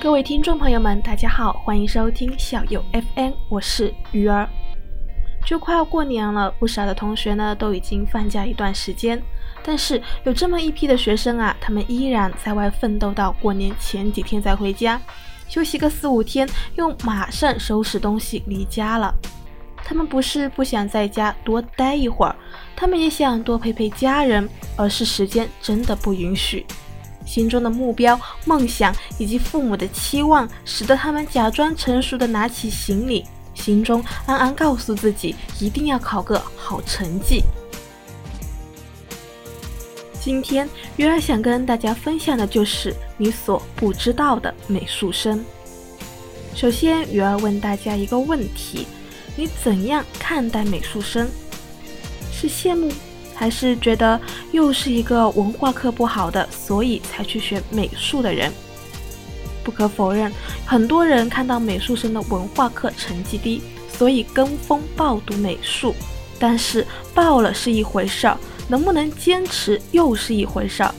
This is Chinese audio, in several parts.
各位听众朋友们，大家好，欢迎收听小友 FM，我是鱼儿。就快要过年了，不少的同学呢都已经放假一段时间，但是有这么一批的学生啊，他们依然在外奋斗到过年前几天再回家，休息个四五天，又马上收拾东西离家了。他们不是不想在家多待一会儿，他们也想多陪陪家人，而是时间真的不允许。心中的目标、梦想以及父母的期望，使得他们假装成熟的拿起行李，心中暗暗告诉自己一定要考个好成绩。今天鱼儿想跟大家分享的就是你所不知道的美术生。首先，鱼儿问大家一个问题：你怎样看待美术生？是羡慕？还是觉得又是一个文化课不好的，所以才去学美术的人。不可否认，很多人看到美术生的文化课成绩低，所以跟风报读美术。但是报了是一回事儿，能不能坚持又是一回事儿。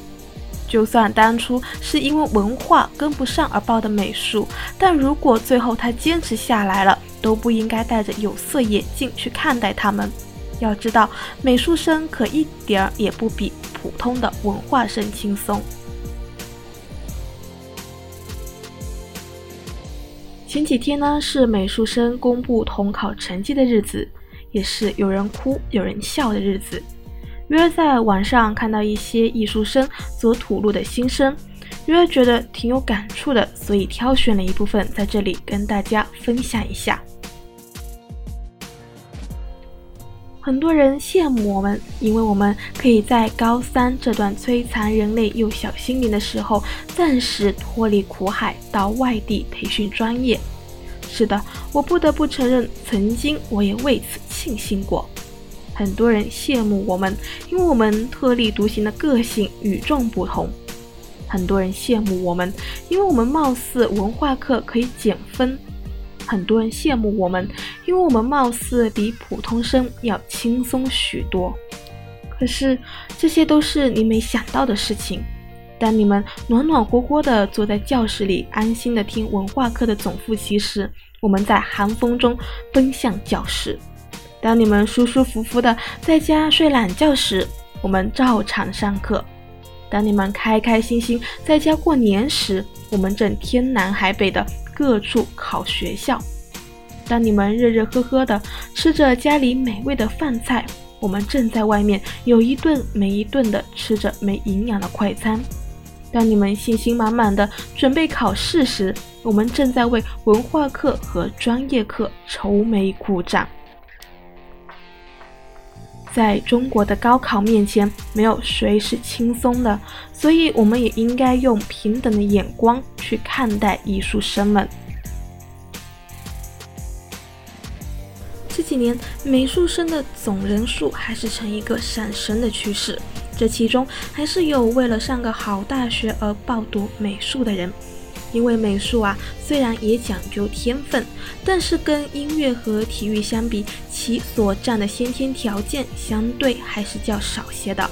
就算当初是因为文化跟不上而报的美术，但如果最后他坚持下来了，都不应该戴着有色眼镜去看待他们。要知道，美术生可一点儿也不比普通的文化生轻松。前几天呢，是美术生公布统考成绩的日子，也是有人哭有人笑的日子。鱼儿在网上看到一些艺术生所吐露的心声，鱼儿觉得挺有感触的，所以挑选了一部分在这里跟大家分享一下。很多人羡慕我们，因为我们可以在高三这段摧残人类幼小心灵的时候，暂时脱离苦海，到外地培训专业。是的，我不得不承认，曾经我也为此庆幸过。很多人羡慕我们，因为我们特立独行的个性与众不同。很多人羡慕我们，因为我们貌似文化课可以减分。很多人羡慕我们，因为我们貌似比普通生要轻松许多。可是这些都是你没想到的事情。当你们暖暖和和的坐在教室里，安心的听文化课的总复习时，我们在寒风中奔向教室；当你们舒舒服服的在家睡懒觉时，我们照常上课；当你们开开心心在家过年时，我们正天南海北的。各处考学校，当你们热热呵呵的吃着家里美味的饭菜，我们正在外面有一顿没一顿的吃着没营养的快餐；当你们信心满满的准备考试时，我们正在为文化课和专业课愁眉苦展。在中国的高考面前，没有谁是轻松的，所以我们也应该用平等的眼光去看待艺术生们。这几年，美术生的总人数还是呈一个上升的趋势，这其中还是有为了上个好大学而报读美术的人。因为美术啊，虽然也讲究天分，但是跟音乐和体育相比，其所占的先天条件相对还是较少些的。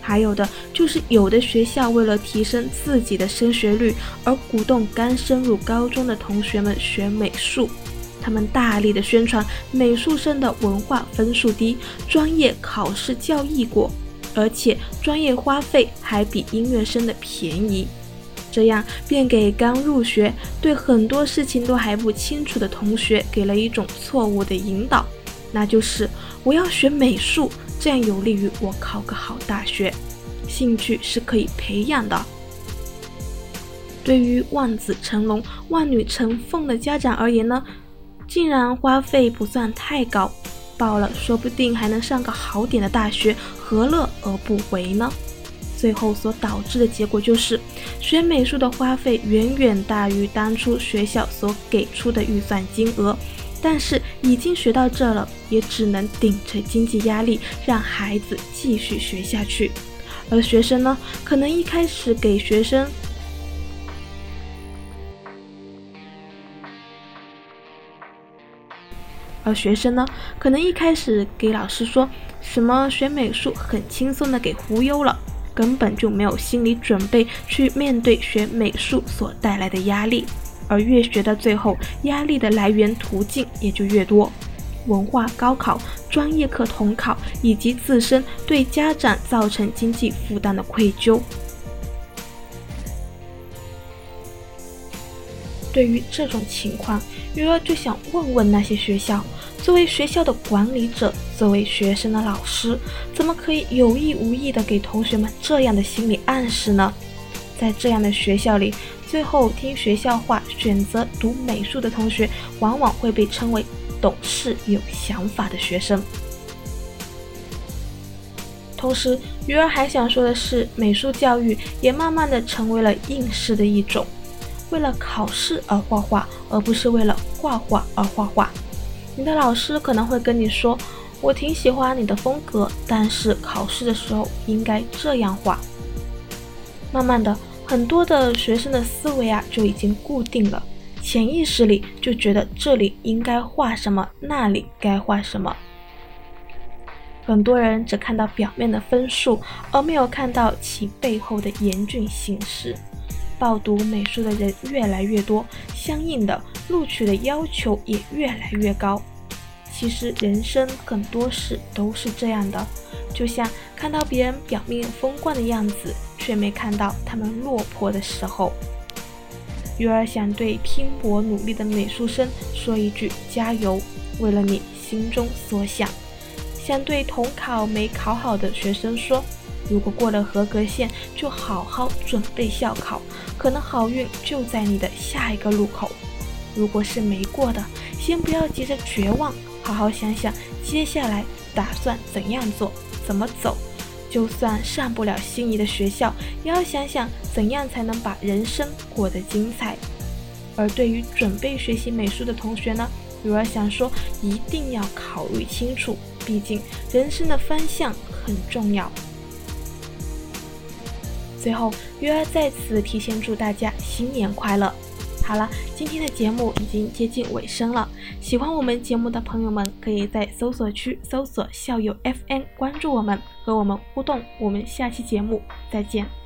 还有的就是有的学校为了提升自己的升学率，而鼓动刚升入高中的同学们学美术，他们大力的宣传美术生的文化分数低，专业考试较易过，而且专业花费还比音乐生的便宜。这样便给刚入学、对很多事情都还不清楚的同学给了一种错误的引导，那就是我要学美术，这样有利于我考个好大学。兴趣是可以培养的。对于望子成龙、望女成凤的家长而言呢，竟然花费不算太高，报了说不定还能上个好点的大学，何乐而不为呢？最后所导致的结果就是，学美术的花费远远大于当初学校所给出的预算金额，但是已经学到这了，也只能顶着经济压力让孩子继续学下去。而学生呢，可能一开始给学生，而学生呢，可能一开始给老师说。什么学美术很轻松的给忽悠了，根本就没有心理准备去面对学美术所带来的压力，而越学到最后，压力的来源途径也就越多。文化高考、专业课统考，以及自身对家长造成经济负担的愧疚。对于这种情况，鱼儿就想问问那些学校：作为学校的管理者，作为学生的老师，怎么可以有意无意的给同学们这样的心理暗示呢？在这样的学校里，最后听学校话选择读美术的同学，往往会被称为。懂事有想法的学生。同时，鱼儿还想说的是，美术教育也慢慢的成为了应试的一种，为了考试而画画，而不是为了画画而画画。你的老师可能会跟你说：“我挺喜欢你的风格，但是考试的时候应该这样画。”慢慢的，很多的学生的思维啊就已经固定了。潜意识里就觉得这里应该画什么，那里该画什么。很多人只看到表面的分数，而没有看到其背后的严峻形势。报读美术的人越来越多，相应的录取的要求也越来越高。其实人生很多事都是这样的，就像看到别人表面风光的样子，却没看到他们落魄的时候。鱼儿想对拼搏努力的美术生说一句：加油！为了你心中所想。想对统考没考好的学生说：如果过了合格线，就好好准备校考，可能好运就在你的下一个路口。如果是没过的，先不要急着绝望，好好想想接下来打算怎样做，怎么走。就算上不了心仪的学校，也要想想怎样才能把人生过得精彩。而对于准备学习美术的同学呢，鱼儿想说，一定要考虑清楚，毕竟人生的方向很重要。最后，鱼儿在此提前祝大家新年快乐。好了，今天的节目已经接近尾声了。喜欢我们节目的朋友们，可以在搜索区搜索“校友 FM”，关注我们，和我们互动。我们下期节目再见。